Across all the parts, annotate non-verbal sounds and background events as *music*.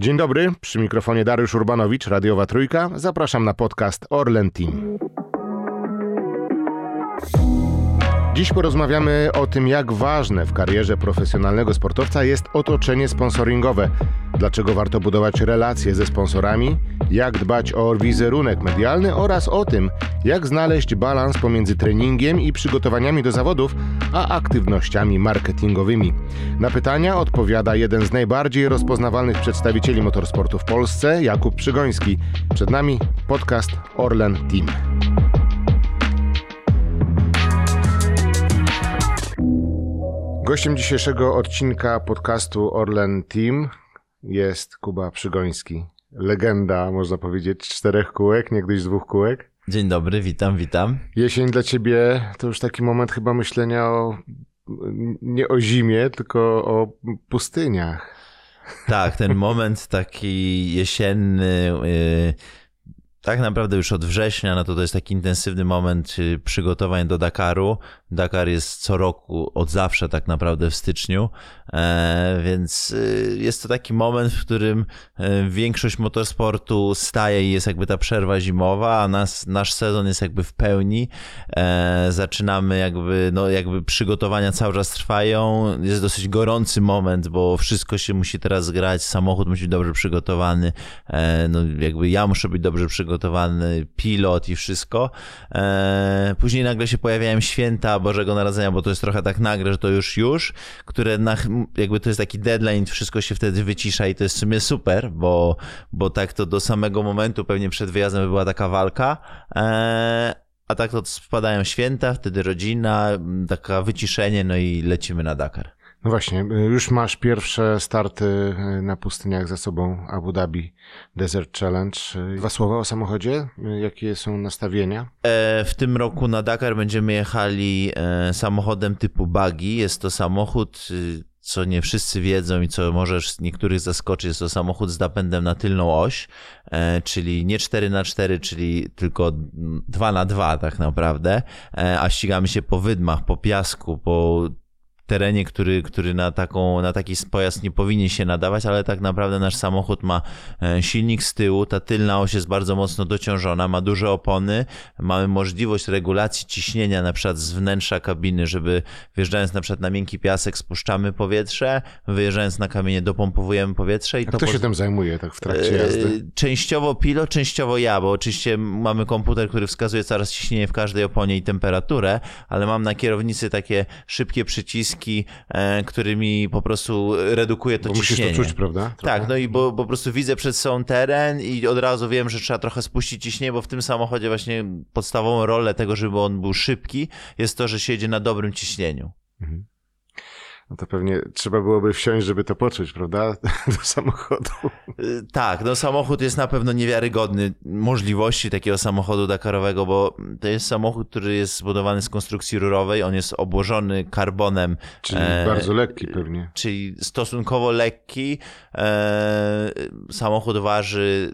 Dzień dobry, przy mikrofonie Dariusz Urbanowicz, Radiowa Trójka. Zapraszam na podcast Orlen Team. Dziś porozmawiamy o tym, jak ważne w karierze profesjonalnego sportowca jest otoczenie sponsoringowe. Dlaczego warto budować relacje ze sponsorami, jak dbać o wizerunek medialny oraz o tym, jak znaleźć balans pomiędzy treningiem i przygotowaniami do zawodów, a aktywnościami marketingowymi. Na pytania odpowiada jeden z najbardziej rozpoznawalnych przedstawicieli motorsportu w Polsce, Jakub Przygoński. Przed nami podcast Orlen Team. Gościem dzisiejszego odcinka podcastu Orlen Team jest Kuba Przygoński. Legenda, można powiedzieć, czterech kółek, niegdyś dwóch kółek. Dzień dobry, witam, witam. Jesień dla ciebie to już taki moment chyba myślenia o nie o zimie, tylko o pustyniach. Tak, ten moment taki jesienny, yy, tak naprawdę już od września, no to to jest taki intensywny moment y, przygotowań do Dakaru. Dakar jest co roku, od zawsze tak naprawdę w styczniu, e, więc y, jest to taki moment, w którym e, większość motorsportu staje i jest jakby ta przerwa zimowa, a nas, nasz sezon jest jakby w pełni. E, zaczynamy jakby, no jakby przygotowania cały czas trwają. Jest dosyć gorący moment, bo wszystko się musi teraz grać, samochód musi być dobrze przygotowany, no jakby ja muszę być dobrze przygotowany, pilot i wszystko. Później nagle się pojawiają święta, Bożego Narodzenia, bo to jest trochę tak nagle, że to już już, które na, jakby to jest taki deadline, wszystko się wtedy wycisza i to jest w sumie super, bo, bo tak to do samego momentu pewnie przed wyjazdem by była taka walka, eee, a tak to spadają święta, wtedy rodzina, taka wyciszenie, no i lecimy na Dakar. No właśnie, y, już masz pierwsze starty y, na pustyniach za sobą Abu Dhabi Desert Challenge. Y, dwa słowa o samochodzie? Jakie są nastawienia? E, w tym roku na Dakar będziemy jechali e, samochodem typu buggy. Jest to samochód co nie wszyscy wiedzą i co możesz niektórych zaskoczyć, jest to samochód z napędem na tylną oś, e, czyli nie 4 na 4 czyli tylko 2 na 2 tak naprawdę, a ścigamy się po wydmach, po piasku, po terenie, który, który na, taką, na taki pojazd nie powinien się nadawać, ale tak naprawdę nasz samochód ma e, silnik z tyłu, ta tylna oś jest bardzo mocno dociążona, ma duże opony, mamy możliwość regulacji ciśnienia na przykład z wnętrza kabiny, żeby wjeżdżając na przykład na miękki piasek spuszczamy powietrze, wyjeżdżając na kamienie dopompowujemy powietrze. I A to kto się tym zajmuje tak w trakcie e, jazdy? Częściowo pilot, częściowo ja, bo oczywiście mamy komputer, który wskazuje coraz ciśnienie w każdej oponie i temperaturę, ale mam na kierownicy takie szybkie przyciski, przyciski, e, którymi po prostu redukuje to bo ciśnienie. Musisz to czuć, prawda? Trochę. Tak, no i bo, bo po prostu widzę przed sobą teren i od razu wiem, że trzeba trochę spuścić ciśnienie, bo w tym samochodzie właśnie podstawową rolę tego, żeby on był szybki, jest to, że się jedzie na dobrym ciśnieniu. Mhm no to pewnie trzeba byłoby wsiąść, żeby to poczuć, prawda? *laughs* Do samochodu. Y, tak, no samochód jest na pewno niewiarygodny możliwości takiego samochodu Dakarowego, bo to jest samochód, który jest zbudowany z konstrukcji rurowej, on jest obłożony karbonem. Czyli e, bardzo lekki pewnie. Czyli stosunkowo lekki. E, samochód waży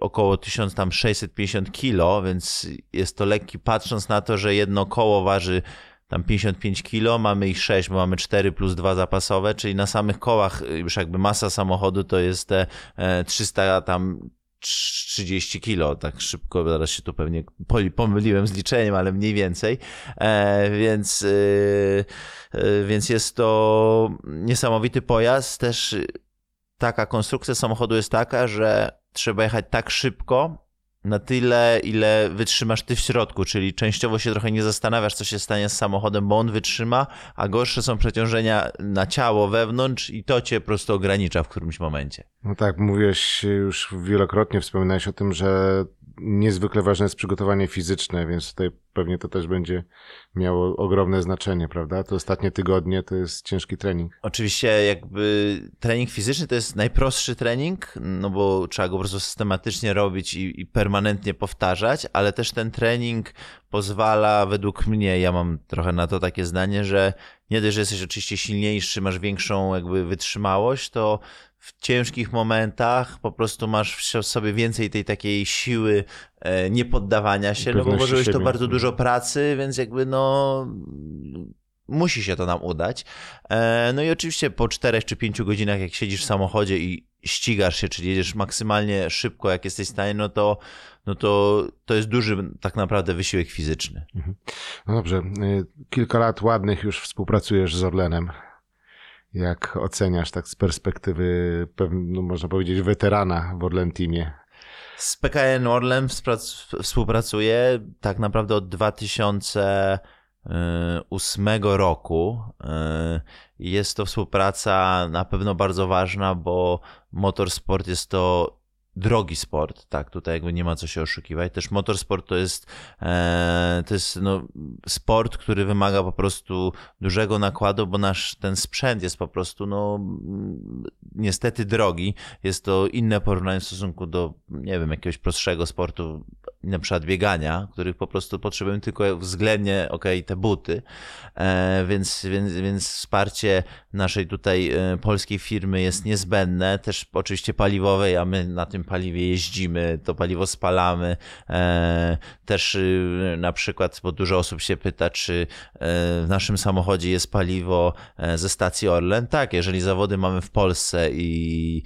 około 1650 kilo, więc jest to lekki patrząc na to, że jedno koło waży tam 55 kilo, mamy ich 6, bo mamy 4 plus 2 zapasowe, czyli na samych kołach już jakby masa samochodu to jest te 300 e, tam 30 kilo, tak szybko, zaraz się tu pewnie pomyliłem z liczeniem, ale mniej więcej, e, więc, e, więc jest to niesamowity pojazd, też taka konstrukcja samochodu jest taka, że trzeba jechać tak szybko, na tyle, ile wytrzymasz ty w środku, czyli częściowo się trochę nie zastanawiasz, co się stanie z samochodem, bo on wytrzyma, a gorsze są przeciążenia na ciało wewnątrz i to cię po prostu ogranicza w którymś momencie. No tak, mówiłeś już wielokrotnie, wspominałeś o tym, że niezwykle ważne jest przygotowanie fizyczne, więc tutaj pewnie to też będzie miało ogromne znaczenie, prawda? To ostatnie tygodnie to jest ciężki trening. Oczywiście jakby trening fizyczny to jest najprostszy trening, no bo trzeba go po prostu systematycznie robić i, i permanentnie powtarzać, ale też ten trening pozwala według mnie, ja mam trochę na to takie zdanie, że nie dość, że jesteś oczywiście silniejszy, masz większą jakby wytrzymałość, to w ciężkich momentach po prostu masz w sobie więcej tej takiej siły e, niepoddawania się, no bo włożyłeś to bardzo dużo pracy, więc jakby no musi się to nam udać. E, no i oczywiście po czterech czy pięciu godzinach, jak siedzisz w samochodzie i ścigasz się, czyli jedziesz maksymalnie szybko, jak jesteś w stanie, no to, no to, to jest duży tak naprawdę wysiłek fizyczny. Mhm. No dobrze, y, kilka lat ładnych już współpracujesz z Orlenem. Jak oceniasz tak z perspektywy, no można powiedzieć, weterana w Orlen Teamie? Z PKN Orlen współpracuję tak naprawdę od 2008 roku. Y, jest to współpraca na pewno bardzo ważna, bo motorsport jest to drogi sport, tak, tutaj jakby nie ma co się oszukiwać. Też motorsport to jest, e, to jest no, sport, który wymaga po prostu dużego nakładu, bo nasz ten sprzęt jest po prostu no, niestety drogi. Jest to inne porównanie w stosunku do, nie wiem, jakiegoś prostszego sportu, na przykład biegania, których po prostu potrzebujemy tylko względnie, ok, te buty, e, więc, więc, więc wsparcie naszej tutaj e, polskiej firmy jest niezbędne, też oczywiście paliwowej, a my na tym paliwie jeździmy, to paliwo spalamy, e, też y, na przykład, bo dużo osób się pyta, czy w naszym samochodzie jest paliwo ze stacji Orlen, tak, jeżeli zawody mamy w Polsce i,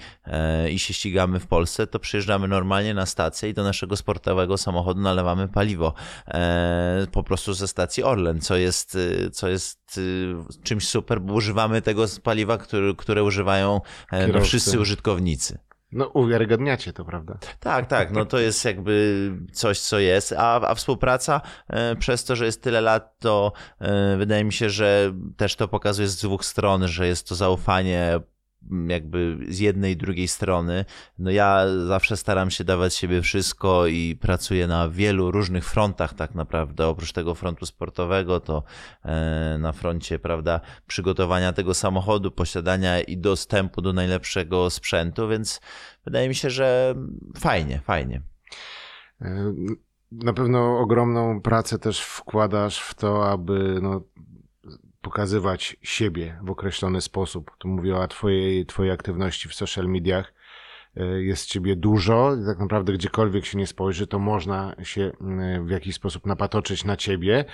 i się ścigamy w Polsce, to przyjeżdżamy normalnie na stację i do naszego sportowego samochodu nalewamy paliwo e, po prostu ze stacji Orlen, co jest, e, co jest e, czymś super, bo używamy tego paliwa, które, które używają no, wszyscy użytkownicy. No, uwiarygodniacie to, prawda? Tak, tak. No to jest jakby coś, co jest. A, a współpraca e, przez to, że jest tyle lat, to e, wydaje mi się, że też to pokazuje z dwóch stron, że jest to zaufanie jakby z jednej i drugiej strony. No ja zawsze staram się dawać siebie wszystko i pracuję na wielu różnych frontach tak naprawdę. Oprócz tego frontu sportowego, to e, na froncie, prawda, przygotowania tego samochodu, posiadania i dostępu do najlepszego sprzętu, więc wydaje mi się, że fajnie, fajnie. E, na pewno ogromną pracę też wkładasz w to, aby no, pokazywać siebie w określony sposób. Tu mówię o twojej, twojej aktywności w social mediach. E, jest ciebie dużo tak naprawdę gdziekolwiek się nie spojrzy, to można się w jakiś sposób napatoczyć na ciebie.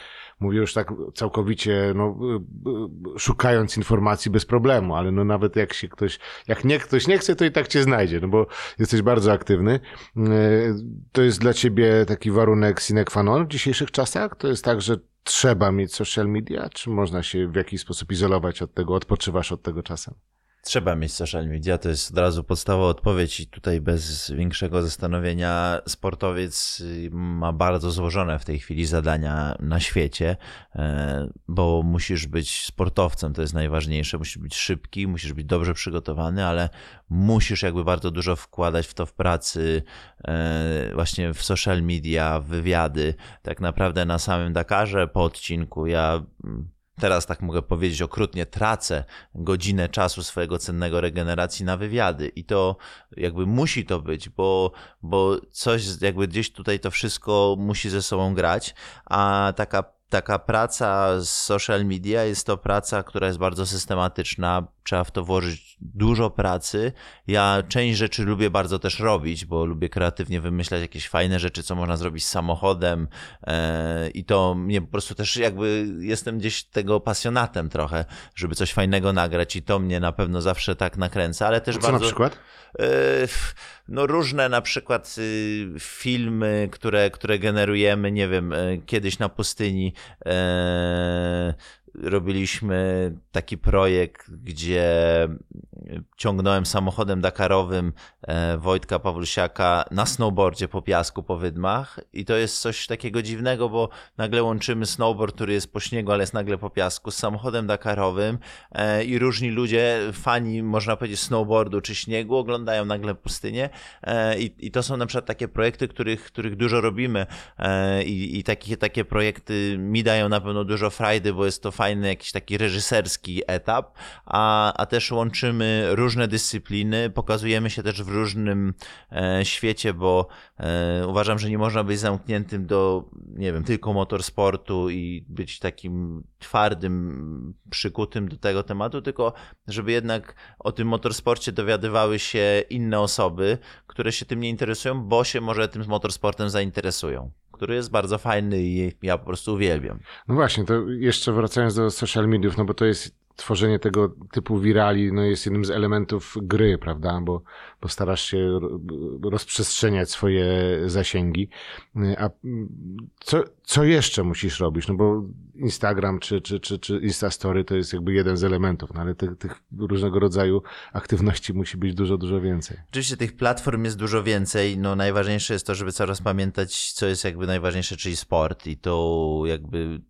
Mówię już tak całkowicie, no, szukając informacji bez problemu, ale no nawet jak się ktoś, jak nie, ktoś nie chce, to i tak cię znajdzie, no bo jesteś bardzo aktywny. E, to jest dla ciebie taki warunek sine qua non w dzisiejszych czasach? To jest tak, że trzeba mieć social media, czy można się w jakiś sposób izolować od tego, odpoczywasz od tego czasem? Trzeba mieć social media, to jest od razu podstawowa odpowiedź i tutaj bez większego zastanowienia sportowiec y, ma bardzo złożone w tej chwili zadania na świecie, e, bo musisz być sportowcem, to jest najważniejsze, musisz być szybki, musisz być dobrze przygotowany, ale musisz jakby bardzo dużo wkładać w to w pracy, e, właśnie w social media, w wywiady. Tak naprawdę na samym Dakarze po odcinku ja teraz tak mogę powiedzieć okrutnie, tracę godzinę czasu swojego cennego regeneracji na wywiady i to jakby musi to być, bo, bo coś jakby gdzieś tutaj to wszystko musi ze sobą grać, a taka taka praca z social media jest to praca, która jest bardzo systematyczna. Trzeba w to włożyć dużo pracy. Ja część rzeczy lubię bardzo też robić, bo lubię kreatywnie wymyślać jakieś fajne rzeczy, co można zrobić z samochodem e, i to mnie po prostu też jakby jestem gdzieś tego pasjonatem trochę, żeby coś fajnego nagrać i to mnie na pewno zawsze tak nakręca, ale też co bardzo... na przykład? E, no różne na przykład y, filmy, które, które generujemy, nie wiem, e, kiedyś na pustyni robiliśmy taki projekt, gdzie ciągnąłem samochodem dakarowym e, Wojtka Pawlusiaka na snowboardzie po piasku, po wydmach. I to jest coś takiego dziwnego, bo nagle łączymy snowboard, który jest po śniegu, ale jest nagle po piasku, z samochodem dakarowym e, i różni ludzie, fani, można powiedzieć, snowboardu czy śniegu, oglądają nagle pustynię. E, i, i to są na przykład takie projekty, których, których dużo robimy. I, i takie, takie projekty mi dają na pewno dużo frajdy, bo jest to fajny jakiś taki reżyserski etap, a, a też łączymy różne dyscypliny, pokazujemy się też w różnym e, świecie, bo e, uważam, że nie można być zamkniętym do, nie wiem, tylko motorsportu i być takim twardym, przykutym do tego tematu, tylko żeby jednak o tym motorsporcie dowiadywały się inne osoby, które się tym nie interesują, bo się może tym motorsportem zainteresują który jest bardzo fajny i ja po prostu uwielbiam. No właśnie, to jeszcze wracając do social mediów, no bo to jest tworzenie tego typu wirali no jest jednym z elementów gry, prawda? Bo, bo starasz się rozprzestrzeniać swoje zasięgi. A co, co jeszcze musisz robić? No bo Instagram czy, czy, czy, czy Instastory to jest jakby jeden z elementów, no ale tych, tych różnego rodzaju aktywności musi być dużo, dużo więcej. Oczywiście tych platform jest dużo więcej. No najważniejsze jest to, żeby coraz pamiętać, co jest jakby najważniejsze, czyli sport i to jakby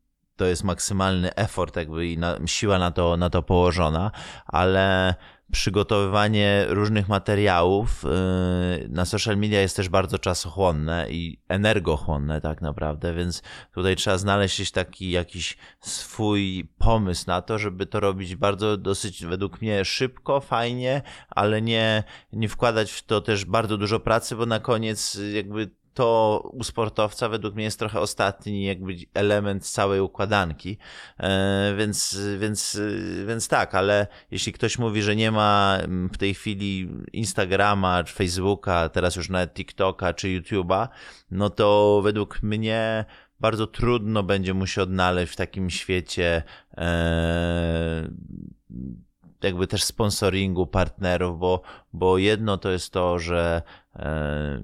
to jest maksymalny effort jakby i na, siła na to, na to położona, ale przygotowywanie różnych materiałów yy, na social media jest też bardzo czasochłonne i energochłonne tak naprawdę, więc tutaj trzeba znaleźć taki jakiś swój pomysł na to, żeby to robić bardzo dosyć według mnie szybko, fajnie, ale nie, nie wkładać w to też bardzo dużo pracy, bo na koniec jakby to u sportowca według mnie jest trochę ostatni jakby element całej układanki, e, więc, więc, więc tak, ale jeśli ktoś mówi, że nie ma mm, w tej chwili Instagrama, czy Facebooka, teraz już nawet TikToka, czy YouTube'a, no to według mnie bardzo trudno będzie mu się odnaleźć w takim świecie e, jakby też sponsoringu partnerów, bo, bo jedno to jest to, że e,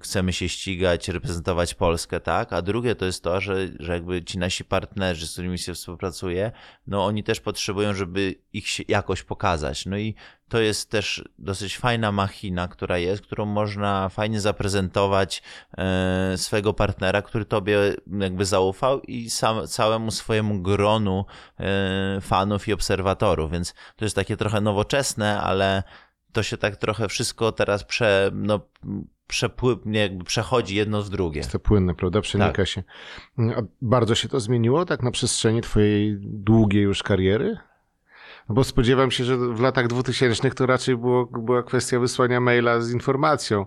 chcemy się ścigać, reprezentować Polskę, tak? A drugie to jest to, że, że jakby ci nasi partnerzy, z którymi się współpracuje, no oni też potrzebują, żeby ich się jakoś pokazać. No i to jest też dosyć fajna machina, która jest, którą można fajnie zaprezentować e, swojego partnera, który tobie jakby zaufał i sam, całemu swojemu gronu e, fanów i obserwatorów, więc to jest takie trochę nowoczesne, ale to się tak trochę wszystko teraz prze, no, przepływnie, jakby przechodzi jedno z drugie. Jest to płynne, prawda? Przenika tak. się. A bardzo się to zmieniło tak na przestrzeni twojej długiej już kariery? No bo spodziewam się, że w latach 2000 to raczej było, była kwestia wysłania maila z informacją.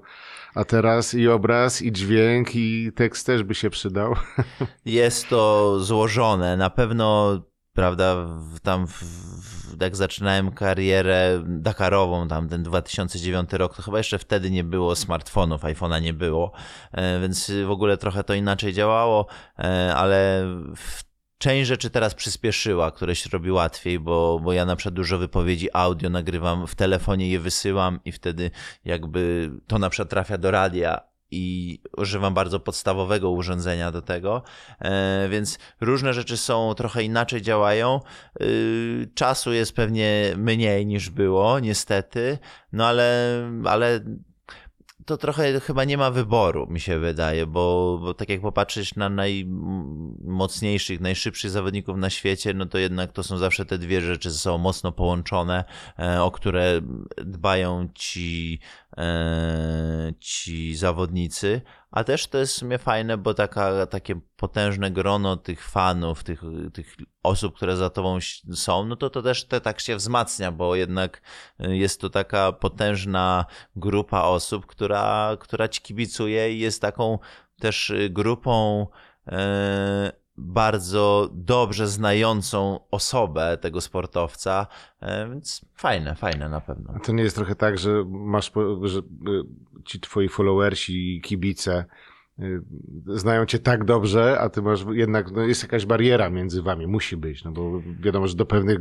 A teraz i obraz, i dźwięk, i tekst też by się przydał. *laughs* Jest to złożone. Na pewno, prawda, tam w, jak zaczynałem karierę Dakarową, tam ten 2009 rok, to chyba jeszcze wtedy nie było smartfonów, iPhone'a nie było, e, więc w ogóle trochę to inaczej działało, e, ale część rzeczy teraz przyspieszyła, które się robi łatwiej, bo, bo ja na przykład dużo wypowiedzi audio nagrywam w telefonie, je wysyłam i wtedy jakby to na przykład trafia do radia, i używam bardzo podstawowego urządzenia do tego, e, więc różne rzeczy są trochę inaczej działają. E, czasu jest pewnie mniej niż było, niestety, no ale, ale to trochę chyba nie ma wyboru, mi się wydaje, bo, bo tak jak popatrzeć na najmocniejszych, najszybszych zawodników na świecie, no to jednak to są zawsze te dwie rzeczy ze sobą mocno połączone, e, o które dbają ci, e, ci zawodnicy, a też to jest w sumie fajne, bo taka, takie potężne grono tych fanów, tych, tych osób, które za tobą są, no to to też te, tak się wzmacnia, bo jednak y, jest to taka potężna grupa osób, która, która ci kibicuje i jest taką też y, grupą e, bardzo dobrze znającą osobę tego sportowca, e, więc fajne, fajne na pewno. To nie jest trochę tak, że masz, że ci twoi followersi i kibice znają cię tak dobrze, a ty masz jednak, no jest jakaś bariera między wami, musi być, no bo wiadomo, że do pewnych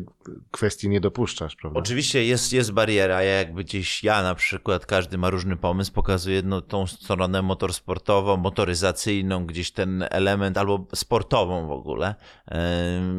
kwestii nie dopuszczasz, prawda? Oczywiście jest, jest bariera, ja jakby gdzieś, ja na przykład, każdy ma różny pomysł, pokazuję no, tą stronę motorsportową, motoryzacyjną, gdzieś ten element, albo sportową w ogóle.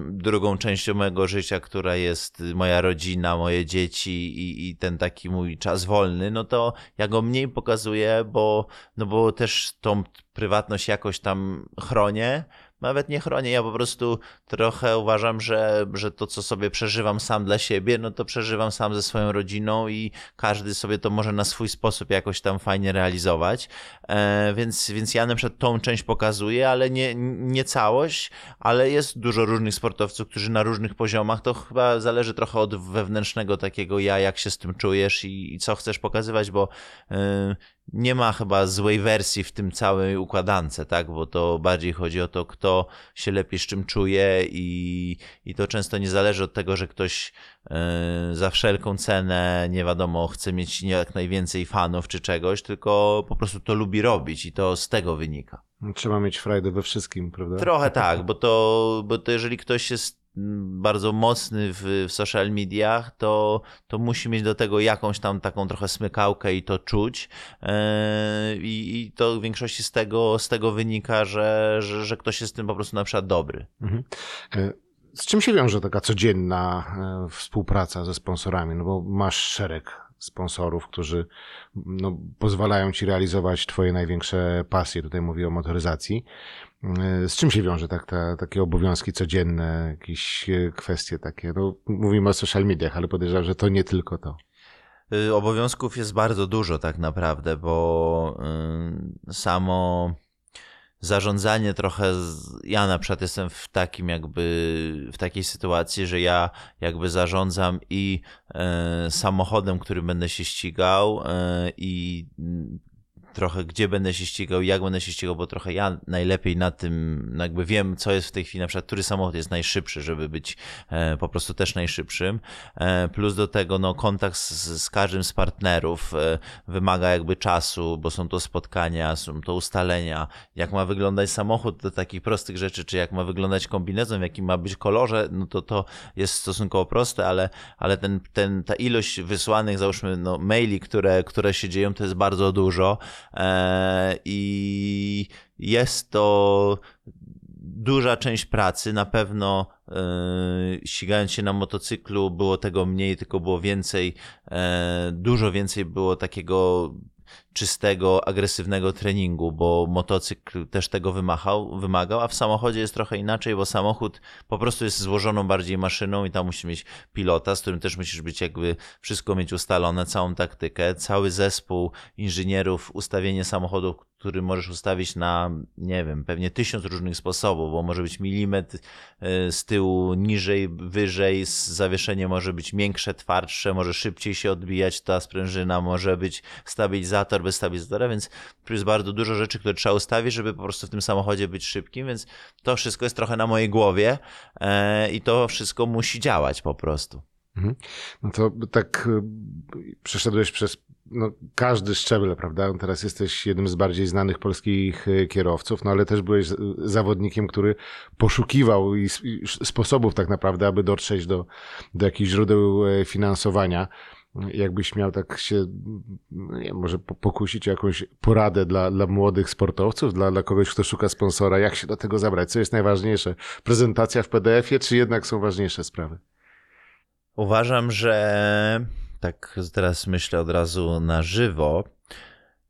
Drugą częścią mojego życia, która jest moja rodzina, moje dzieci i, i ten taki mój czas wolny, no to ja go mniej pokazuję, bo, no bo też tą prywatność jakoś tam chronię, nawet nie chronię, ja po prostu trochę uważam, że, że to, co sobie przeżywam sam dla siebie, no to przeżywam sam ze swoją rodziną i każdy sobie to może na swój sposób jakoś tam fajnie realizować. E, więc, więc ja na przykład tą część pokazuję, ale nie, nie całość, ale jest dużo różnych sportowców, którzy na różnych poziomach, to chyba zależy trochę od wewnętrznego takiego ja, jak się z tym czujesz i, i co chcesz pokazywać, bo e, nie ma chyba złej wersji w tym całej układance, tak? Bo to bardziej chodzi o to, kto się lepiej z czym czuje i, i to często nie zależy od tego, że ktoś yy, za wszelką cenę, nie wiadomo, chce mieć jak najwięcej fanów czy czegoś, tylko po prostu to lubi robić i to z tego wynika. Trzeba mieć frajdę we wszystkim, prawda? Trochę *laughs* tak, bo to, bo to jeżeli ktoś jest bardzo mocny w, w social mediach, to, to musi mieć do tego jakąś tam taką trochę smykałkę i to czuć. E, I, to w większości z tego, z tego wynika, że, że, że ktoś jest z tym po prostu na przykład dobry. Mhm. E, z czym się wiąże taka codzienna e, współpraca ze sponsorami? No bo masz szereg sponsorów, którzy no, pozwalają ci realizować twoje największe pasje. Tutaj mówię o motoryzacji. E, z czym się wiąże tak, te, takie obowiązki codzienne, jakieś e, kwestie takie? No, mówimy o social mediach, ale podejrzewam, że to nie tylko to. Y, obowiązków jest bardzo dużo tak naprawdę, bo y, samo zarządzanie trochę, ja na przykład jestem w takim jakby, w takiej sytuacji, że ja jakby zarządzam i e, samochodem, którym będę się ścigał e, i trochę gdzie będę się ścigał, jak będę się ścigał, bo trochę ja najlepiej na tym, no jakby wiem, co jest w tej chwili, na przykład, który samochód jest najszybszy, żeby być e, po prostu też najszybszym. E, plus do tego, no, kontakt z, z każdym z partnerów e, wymaga jakby czasu, bo są to spotkania, są to ustalenia, jak ma wyglądać samochód do takich prostych rzeczy, czy jak ma wyglądać kombinezon, w jakim ma być kolorze, no to to jest stosunkowo proste, ale, ale ten, ten, ta ilość wysłanych, załóżmy, no, maili, które, które się dzieją, to jest bardzo dużo. E, i jest to duża część pracy. Na pewno e, ścigając się na motocyklu było tego mniej, tylko było więcej, e, dużo więcej było takiego czystego, agresywnego treningu, bo motocykl też tego wymachał, wymagał, a w samochodzie jest trochę inaczej, bo samochód po prostu jest złożoną bardziej maszyną i tam musi mieć pilota, z którym też musisz być jakby wszystko mieć ustalone, całą taktykę, cały zespół inżynierów, ustawienie samochodu, który możesz ustawić na, nie wiem, pewnie tysiąc różnych sposobów, bo może być milimetr e, z tyłu niżej, wyżej, zawieszenie może być miększe, twardsze, może szybciej się odbijać ta sprężyna, może być stabilizator bez stabilizatora, więc tu jest bardzo dużo rzeczy, które trzeba ustawić, żeby po prostu w tym samochodzie być szybkim, więc to wszystko jest trochę na mojej głowie e, i to wszystko musi działać po prostu. Mhm. No to tak e, przeszedłeś przez no, każdy szczebel, prawda? Teraz jesteś jednym z bardziej znanych polskich e, kierowców, no ale też byłeś zawodnikiem, który poszukiwał i, i sposobów tak naprawdę, aby dotrzeć do, do jakichś źródeł finansowania. Jakbyś miał tak się, nie, może pokusić o jakąś poradę dla, dla młodych sportowców, dla, dla kogoś, kto szuka sponsora, jak się do tego zabrać? Co jest najważniejsze? Prezentacja w PDF-ie, czy jednak są ważniejsze sprawy? Uważam, że tak teraz myślę od razu na żywo.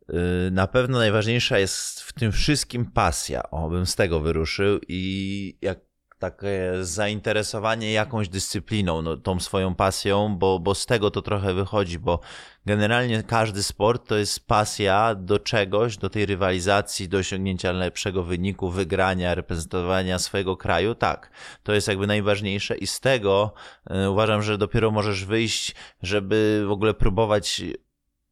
Y, na pewno najważniejsza jest w tym wszystkim pasja. O, bym z tego wyruszył i jak takie zainteresowanie jakąś dyscypliną, no, tą swoją pasją, bo, bo z tego to trochę wychodzi, bo generalnie każdy sport to jest pasja do czegoś, do tej rywalizacji, do osiągnięcia lepszego wyniku, wygrania, reprezentowania swojego kraju. Tak, to jest jakby najważniejsze i z tego y, uważam, że dopiero możesz wyjść, żeby w ogóle próbować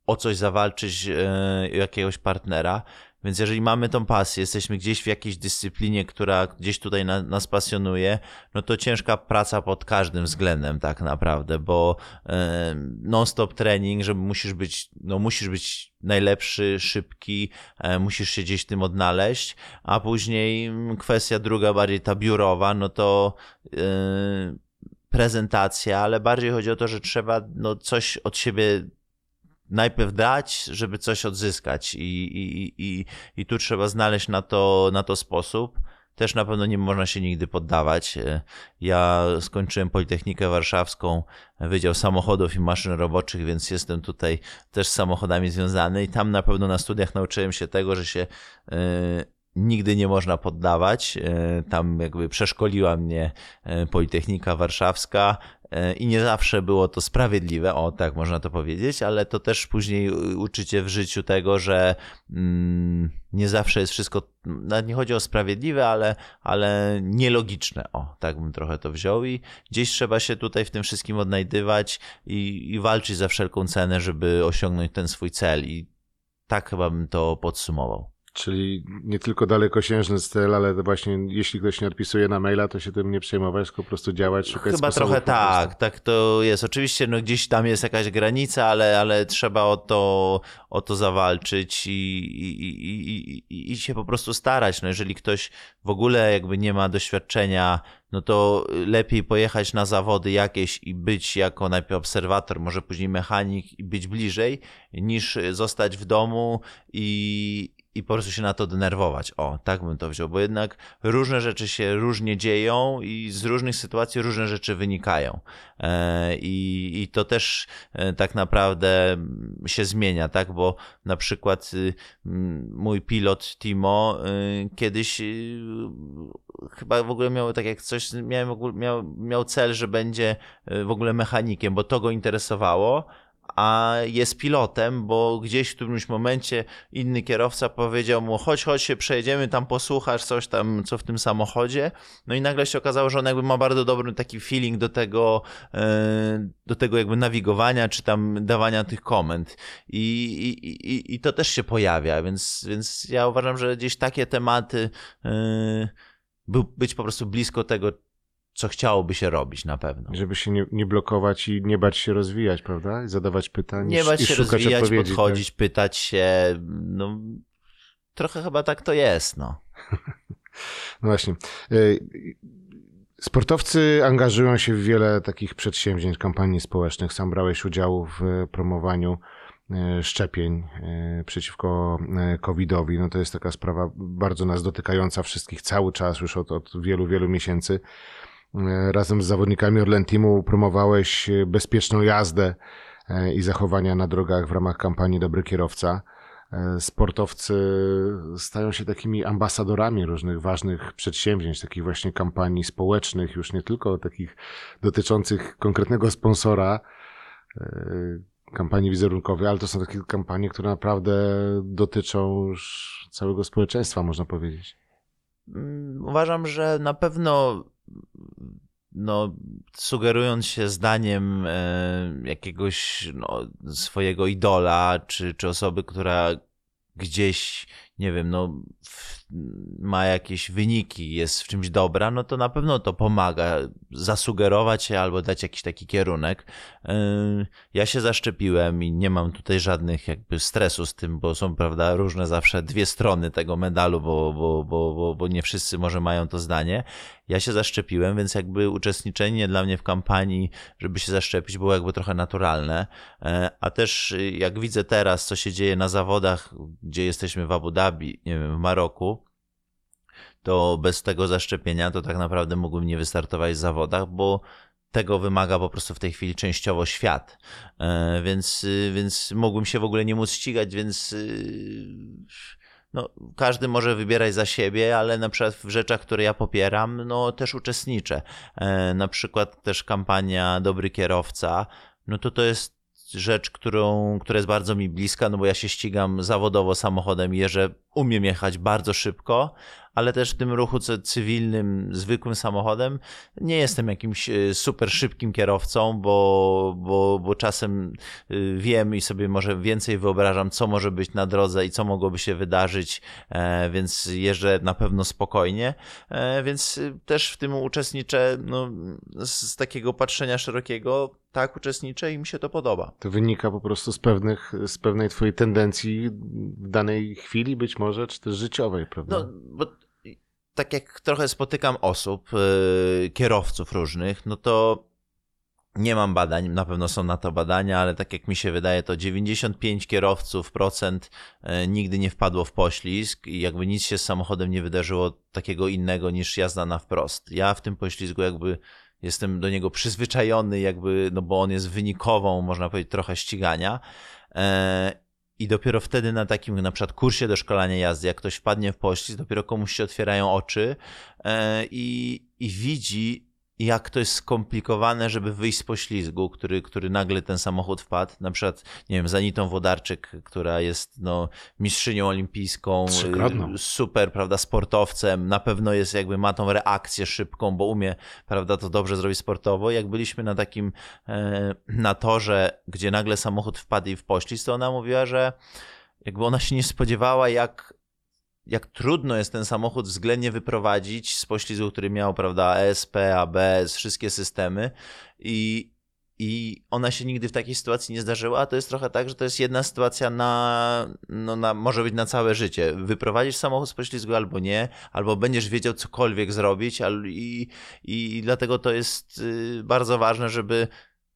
o coś zawalczyć y, jakiegoś partnera. Więc jeżeli mamy tą pasję, jesteśmy gdzieś w jakiejś dyscyplinie, która gdzieś tutaj na, nas pasjonuje, no to ciężka praca pod każdym względem tak naprawdę, bo e, non-stop trening, że musisz być, no musisz być najlepszy, szybki, e, musisz się gdzieś tym odnaleźć, a później kwestia druga, bardziej ta biurowa, no to e, prezentacja, ale bardziej chodzi o to, że trzeba no, coś od siebie najpierw dać, żeby coś odzyskać i, i, i, i tu trzeba znaleźć na to, na to sposób. Też na pewno nie można się nigdy poddawać. Ja skończyłem Politechnikę Warszawską, Wydział Samochodów i Maszyn Roboczych, więc jestem tutaj też z samochodami związany i tam na pewno na studiach nauczyłem się tego, że się yy, nigdy nie można poddawać. Tam jakby przeszkoliła mnie Politechnika Warszawska, i nie zawsze było to sprawiedliwe, o tak można to powiedzieć, ale to też później uczycie w życiu tego, że mm, nie zawsze jest wszystko, nawet nie chodzi o sprawiedliwe, ale, ale nielogiczne, o tak bym trochę to wziął. I gdzieś trzeba się tutaj w tym wszystkim odnajdywać i, i walczyć za wszelką cenę, żeby osiągnąć ten swój cel. I tak chyba bym to podsumował. Czyli nie tylko dalekosiężny cel, ale właśnie jeśli ktoś nie odpisuje na maila, to się tym nie przejmować, tylko po prostu działać, szukać Chyba trochę tak, tak to jest. Oczywiście no, gdzieś tam jest jakaś granica, ale, ale trzeba o to, o to zawalczyć i, i, i, i, i się po prostu starać. No, jeżeli ktoś w ogóle jakby nie ma doświadczenia no to lepiej pojechać na zawody jakieś i być jako najpierw obserwator, może później mechanik i być bliżej, niż zostać w domu i, i po prostu się na to denerwować. O, tak bym to wziął, bo jednak różne rzeczy się różnie dzieją i z różnych sytuacji różne rzeczy wynikają. E, I, i to też e, tak naprawdę się zmienia, tak? Bo na przykład y, mój pilot Timo y, kiedyś y, chyba w ogóle miał tak jak coś, miał, miał, miał cel, że będzie w ogóle mechanikiem, bo to go interesowało a jest pilotem, bo gdzieś w którymś momencie inny kierowca powiedział mu, chodź, chodź się przejedziemy, tam posłuchasz coś tam, co w tym samochodzie. No i nagle się okazało, że on jakby ma bardzo dobry taki feeling do tego, e, do tego jakby nawigowania, czy tam dawania tych komend. I, i, i, i to też się pojawia, więc, więc ja uważam, że gdzieś takie tematy, e, być po prostu blisko tego, co chciałoby się robić na pewno. Żeby się nie, nie blokować i nie bać się rozwijać, prawda? I zadawać pytań. Nie bać się rozwijać, podchodzić, tak? pytać się. No, trochę chyba tak to jest, no. *laughs* no właśnie. Y, sportowcy angażują się w wiele takich przedsięwzięć, kampanii społecznych. Sam brałeś udział w promowaniu y, szczepień y, przeciwko COVID-owi. No to jest taka sprawa bardzo nas dotykająca wszystkich cały czas, już od, od wielu, wielu miesięcy. E, razem z zawodnikami Orlen Teamu promowałeś e, bezpieczną jazdę e, i zachowania na drogach w ramach kampanii Dobry Kierowca. Sportowcy stają się takimi ambasadorami różnych ważnych przedsięwzięć, takich właśnie kampanii społecznych, już nie tylko takich dotyczących konkretnego sponsora, kampanii wizerunkowej, ale to są takie kampanie, które naprawdę dotyczą już całego społeczeństwa, można powiedzieć. Mm, uważam, że na pewno no, sugerując się zdaniem e, jakiegoś no, swojego idola, czy, czy osoby, która gdzieś, nie wiem, no, ma jakieś wyniki, jest w czymś dobra, no to na pewno to pomaga zasugerować się albo dać jakiś taki kierunek. Yy, ja się zaszczepiłem i nie mam tutaj żadnych jakby stresu z tym, bo są, prawda, różne zawsze dwie strony tego medalu, bo, bo, bo, bo, bo nie wszyscy może mają to zdanie. Ja się zaszczepiłem, więc jakby uczestniczenie dla mnie w kampanii, żeby się zaszczepić, było jakby trochę naturalne. Yy, a też jak widzę teraz, co się dzieje na zawodach, gdzie jesteśmy w Abu Dhabi, nie wiem, w Maroku, to bez tego zaszczepienia to tak naprawdę mógłbym nie wystartować w zawodach, bo tego wymaga po prostu w tej chwili częściowo świat. E, więc, więc mógłbym się w ogóle nie móc ścigać, więc y, no, każdy może wybierać za siebie, ale na przykład w rzeczach, które ja popieram, no też uczestniczę. E, na przykład też kampania Dobry Kierowca, no to to jest rzecz, którą, która jest bardzo mi bliska, no bo ja się ścigam zawodowo samochodem i jeżdżę, umiem jechać bardzo szybko, ale też w tym ruchu cywilnym, zwykłym samochodem nie jestem jakimś e, super szybkim kierowcą, bo, bo, bo czasem e, wiem i sobie może więcej wyobrażam, co może być na drodze i co mogłoby się wydarzyć, e, więc jeżdżę na pewno spokojnie, więc też w tym uczestniczę no, z takiego patrzenia szerokiego, tak uczestniczę i mi się to podoba. To wynika po prostu z pewnych, z pewnej twojej tendencji w danej chwili być może, czy też życiowej, prawda? No, bo tak jak trochę spotykam osób, yy, kierowców różnych, no to nie mam badań, na pewno są na to badania, ale tak jak mi się wydaje, to 95 kierowców procent yy, nigdy nie wpadło w poślizg i jakby nic się z samochodem nie wydarzyło takiego innego niż jazda na wprost. Ja w tym poślizgu jakby jestem do niego przyzwyczajony, jakby, no bo on jest wynikową, można powiedzieć, trochę ścigania. I dopiero wtedy na takim na przykład kursie do szkolenia jazdy, jak ktoś wpadnie w poślizg, dopiero komuś się otwierają oczy e, i, i widzi, jak to jest skomplikowane, żeby wyjść z poślizgu, który, który nagle ten samochód wpadł. Na przykład, nie wiem, Zanitą Wodarczyk, która jest no, mistrzynią olimpijską, y, super, prawda, sportowcem, na pewno jest jakby, ma tą reakcję szybką, bo umie, prawda, to dobrze zrobić sportowo. Jak byliśmy na takim, e, na torze, gdzie nagle samochód wpadł i w poślizg, to ona mówiła, że jakby ona się nie spodziewała, jak jak trudno jest ten samochód względnie wyprowadzić z poślizgu, który miał, prawda, ESP, ABS, wszystkie systemy i, i ona się nigdy w takiej sytuacji nie zdarzyła, a to jest trochę tak, że to jest jedna sytuacja na, no na, może być na całe życie. Wyprowadzisz samochód z poślizgu albo nie, albo będziesz wiedział cokolwiek zrobić i, i, i dlatego to jest y, bardzo ważne, żeby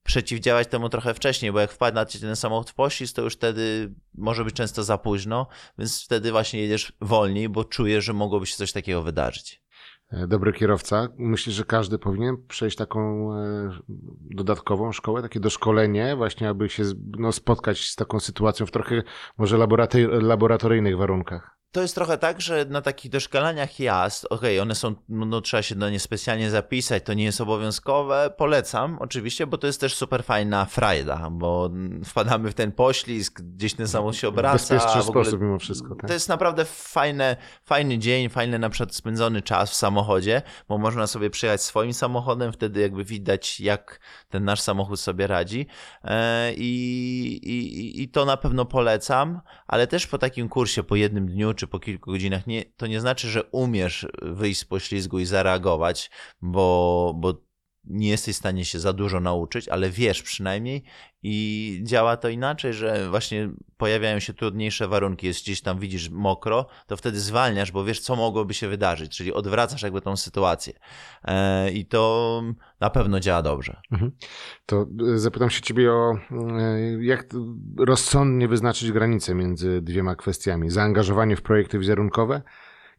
przeciwdziałać temu trochę wcześniej, bo jak wpadł na ten samochód w poślizg, to już wtedy może być często za późno, więc wtedy właśnie jedziesz wolniej, bo czujesz, że mogłoby się coś takiego wydarzyć. E, dobry kierowca. Myślę, że każdy powinien przejść taką e, dodatkową szkołę, takie doszkolenie, właśnie aby się no, spotkać z taką sytuacją w trochę może laboratoryjnych warunkach to jest trochę tak, że na takich doszkalaniach jazd, okej, okay, one są, no, trzeba się do nie specjalnie zapisać, to nie jest obowiązkowe, polecam oczywiście, bo to jest też super fajna frajda, bo wpadamy w ten poślizg, gdzieś ten samochód się obraca. W bezpieczny sposób mimo wszystko. Tak? To jest naprawdę fajne, fajny dzień, fajny na przykład spędzony czas w samochodzie, bo można sobie przyjechać swoim samochodem, wtedy jakby widać, jak ten nasz samochód sobie radzi e, i, i, i to na pewno polecam, ale też po takim kursie, po jednym dniu, czy po kilku godzinach, nie, to nie znaczy, że umiesz wyjść z poślizgu i zareagować, bo, bo nie jesteś w stanie się za dużo nauczyć, ale wiesz przynajmniej i działa to inaczej, że właśnie pojawiają się trudniejsze warunki, jest gdzieś tam widzisz mokro, to wtedy zwalniasz, bo wiesz, co mogłoby się wydarzyć, czyli odwracasz jakby tą sytuację. E, I to na pewno działa dobrze. Mhm. To e, zapytam się ciebie o, e, jak rozsądnie wyznaczyć granice między dwiema kwestiami. Zaangażowanie w projekty wizerunkowe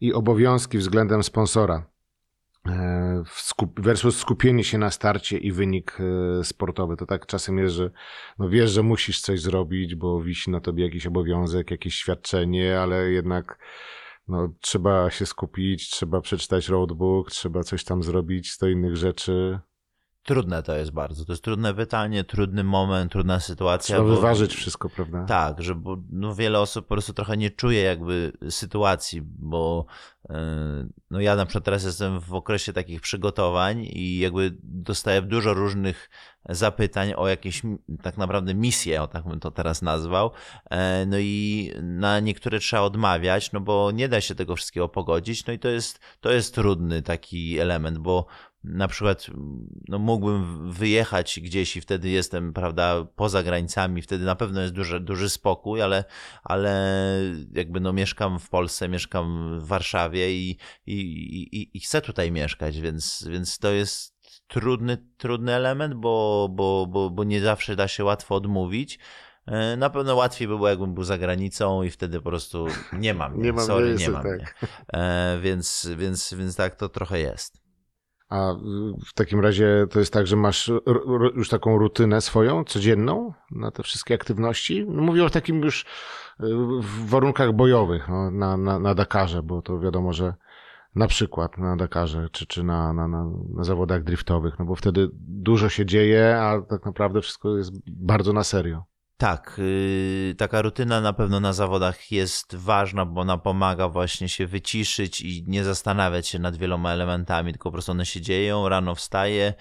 i obowiązki względem sponsora skup versus skupienie się na starcie i wynik e, sportowy. To tak czasem jest, że no wiesz, że musisz coś zrobić, bo wisi na tobie jakiś obowiązek, jakieś świadczenie, ale jednak no, trzeba się skupić, trzeba przeczytać roadbook, trzeba coś tam zrobić, sto innych rzeczy. Trudne to jest bardzo. To jest trudne pytanie, trudny moment, trudna sytuacja. Trzeba bo, wyważyć wszystko, prawda? Tak, że bo, no, wiele osób po prostu trochę nie czuje jakby sytuacji, bo no ja na przykład teraz jestem w okresie takich przygotowań i jakby dostaję dużo różnych zapytań o jakieś tak naprawdę misje, o tak bym to teraz nazwał. Yy, no i na niektóre trzeba odmawiać, no bo nie da się tego wszystkiego pogodzić. No i to jest, to jest trudny taki element, bo na przykład no, mógłbym wyjechać gdzieś i wtedy jestem, prawda, poza granicami, wtedy na pewno jest duży, duży spokój, ale, ale jakby no mieszkam w Polsce, mieszkam w Warszawie i, i, i, i chcę tutaj mieszkać, więc, więc to jest trudny, trudny element, bo, bo, bo, bo nie zawsze da się łatwo odmówić. E, na pewno łatwiej by było, jakbym był za granicą i wtedy po prostu nie mam. *laughs* Nie, nie mam sorry, nie mam. Tak. E, więc, więc, więc tak to trochę jest. A w takim razie to jest tak, że masz już taką rutynę swoją, codzienną na te wszystkie aktywności? No mówię o takim już y, w warunkach bojowych no, na, na, na Dakarze, bo to wiadomo, że na przykład na Dakarze czy, czy na, na, na, na zawodach driftowych, no bo wtedy dużo się dzieje, a tak naprawdę wszystko jest bardzo na serio. Tak, yy, taka rutyna na pewno na zawodach jest ważna, bo ona pomaga właśnie się wyciszyć i nie zastanawiać się nad wieloma elementami, tylko po prostu one się dzieją, rano wstaję,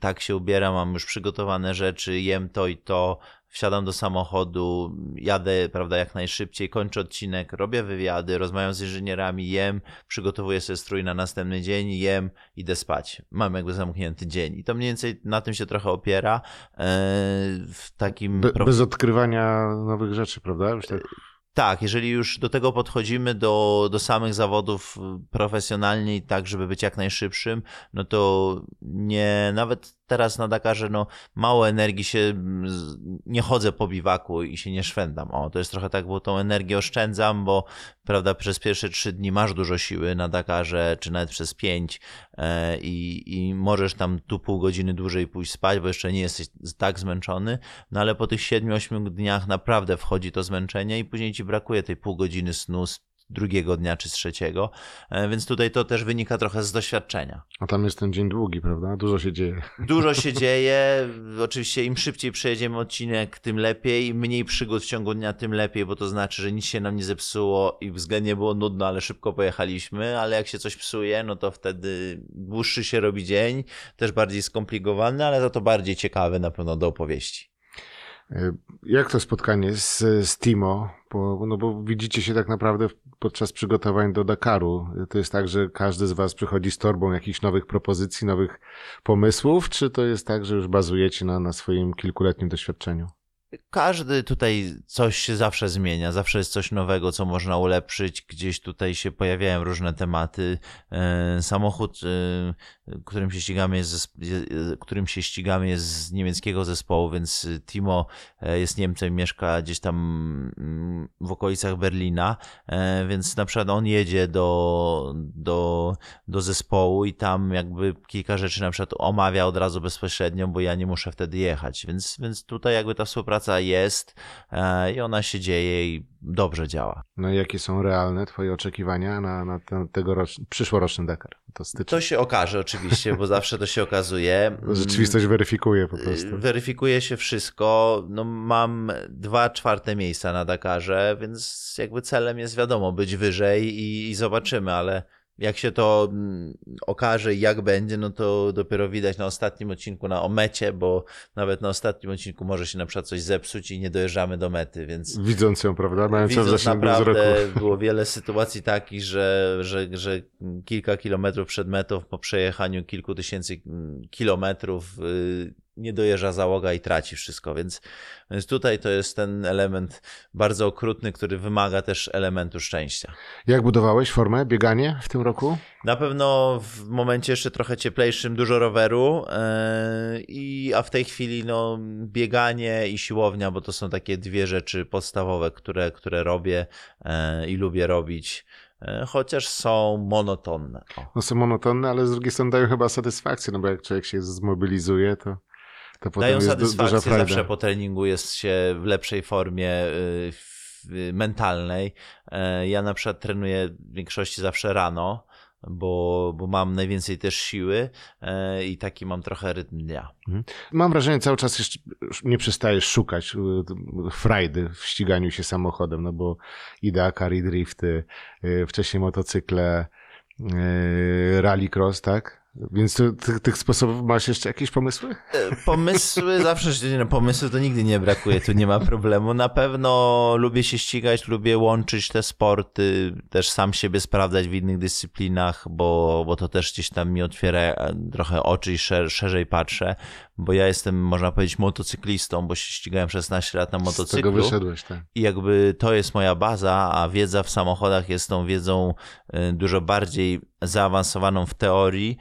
tak się ubieram, mam już przygotowane rzeczy, jem to i to, wsiadam do samochodu, jadę, prawda, jak najszybciej, kończę odcinek, robię wywiady, rozmawiam z inżynierami, jem, przygotowuję sobie strój na następny dzień, jem, idę spać. Mam jakby zamknięty dzień. I to mniej więcej na tym się trochę opiera. E, w takim... Be, bez odkrywania nowych rzeczy, prawda? Już tak... Tak, jeżeli już do tego podchodzimy, do, do samych zawodów profesjonalnie, tak, żeby być jak najszybszym, no to nie, nawet teraz na Dakarze no, mało energii się, nie chodzę po biwaku i się nie szwendam. O, to jest trochę tak, bo tą energię oszczędzam, bo prawda, przez pierwsze trzy dni masz dużo siły na Dakarze, czy nawet przez pięć e, i, i możesz tam tu pół godziny dłużej pójść spać, bo jeszcze nie jesteś tak zmęczony, no ale po tych siedmiu, ośmiu dniach naprawdę wchodzi to zmęczenie i później ci brakuje tej pół godziny snu, drugiego dnia czy z trzeciego, e, więc tutaj to też wynika trochę z doświadczenia. A tam jest ten dzień długi, prawda? Dużo się dzieje. Dużo się *laughs* dzieje. Oczywiście im szybciej przejedziemy odcinek, tym lepiej. Im mniej przygód w ciągu dnia, tym lepiej, bo to znaczy, że nic się nam nie zepsuło i względnie było nudno, ale szybko pojechaliśmy, ale jak się coś psuje, no to wtedy dłuższy się robi dzień, też bardziej skomplikowany, ale za to bardziej ciekawy na pewno do opowieści. E, jak to spotkanie z, z Timo? Bo, no bo widzicie się tak naprawdę podczas przygotowań do Dakaru. To jest tak, że każdy z was przychodzi z torbą jakichś nowych propozycji, nowych pomysłów, czy to jest tak, że już bazujecie na, na swoim kilkuletnim doświadczeniu? Każdy tutaj coś się zawsze zmienia, zawsze jest coś nowego, co można ulepszyć. Gdzieś tutaj się pojawiają różne tematy. E, samochód, e, którym się ścigamy, jest, którym się ścigamy jest z niemieckiego zespołu, więc Timo e, jest Niemcem, mieszka gdzieś tam mm, w okolicach Berlina, więc na przykład on jedzie do, do, do zespołu i tam jakby kilka rzeczy na przykład omawia od razu bezpośrednio, bo ja nie muszę wtedy jechać, więc, więc tutaj jakby ta współpraca praca jest e, i ona się dzieje i dobrze działa. No i jakie są realne twoje oczekiwania na, na ten przyszłoroczny Dakar? To, to się okaże oczywiście, bo zawsze to się okazuje. *laughs* Rzeczywistość weryfikuje po prostu. Y, weryfikuje się wszystko. No, mam dwa czwarte miejsca na Dakarze, więc jakby celem jest wiadomo być wyżej i, i zobaczymy, ale jak się to mm, okaże i jak będzie, no to dopiero widać na ostatnim odcinku na omecie, bo nawet na ostatnim odcinku może się na przykład coś zepsuć i nie dojeżdżamy do mety, więc... Widząc ją, prawda? Mając widząc naprawdę *laughs* było wiele sytuacji takich, że, że, że kilka kilometrów przed metą po przejechaniu kilku tysięcy mm, kilometrów y, nie dojeżdża załoga i traci wszystko, więc, więc tutaj to jest ten element bardzo okrutny, który wymaga też elementu szczęścia. Jak budowałeś formę, bieganie w tym roku? Na pewno w momencie jeszcze trochę cieplejszym dużo roweru, yy, i, a w tej chwili no, bieganie i siłownia, bo to są takie dwie rzeczy podstawowe, które, które robię yy, i lubię robić e, chociaż są monotonne. O. No są monotonne, ale z drugiej strony dają chyba satysfakcję, no bo jak człowiek się zmobilizuje, to to Dają satysfakcję zawsze po treningu, jest się w lepszej formie y, mentalnej. E, ja na przykład trenuję w większości zawsze rano, bo, bo mam najwięcej też siły e, i taki mam trochę rytm dnia. Mhm. Mam wrażenie, cały czas jeszcze nie przestajesz szukać y, frajdy w ściganiu się samochodem, no bo i Dakar, i drifty, y, wcześniej motocykle, rallycross, tak? Więc ty, ty, tych sposobów masz jeszcze jakieś pomysły? E, pomysły *laughs* zawsze, no, pomysły to nigdy nie brakuje, tu nie ma problemu. Na pewno lubię się ścigać, lubię łączyć te sporty, też sam siebie sprawdzać w innych dyscyplinach, bo, bo to też gdzieś tam mi otwiera e, trochę oczy i szer, szerzej patrzę, bo ja jestem, można powiedzieć, motocyklistą, bo się ścigałem 16 lat na motocyklu. Z tego wyszedłeś, tak. I jakby to jest moja baza, a wiedza w samochodach jest tą wiedzą e, dużo bardziej zaawansowaną w teorii,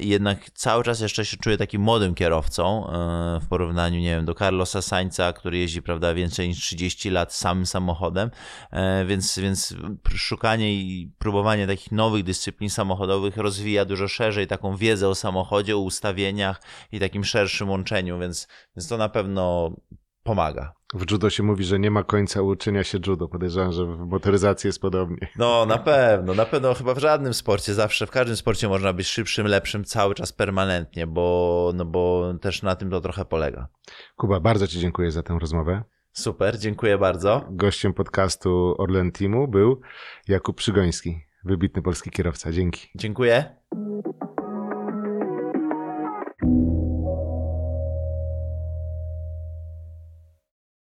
jednak cały czas jeszcze się czuję takim młodym kierowcą e, w porównaniu, nie wiem, do Carlosa Sainza, który jeździ, prawda, więcej niż 30 lat samym samochodem, e, więc, więc szukanie i próbowanie takich nowych dyscyplin samochodowych rozwija dużo szerzej taką wiedzę o samochodzie, o ustawieniach i takim szerszym łączeniu, więc, więc to na pewno pomaga. W judo się mówi, że nie ma końca uczenia się judo. Podejrzewam, że w motoryzacji jest podobnie. No, na pewno, na pewno chyba w żadnym sporcie, zawsze w każdym sporcie można być szybszym, lepszym cały czas permanentnie, bo, no bo też na tym to trochę polega. Kuba, bardzo Ci dziękuję za tę rozmowę. Super, dziękuję bardzo. Gościem podcastu Orlen Teamu był Jakub Przygoński, wybitny polski kierowca. Dzięki. Dziękuję.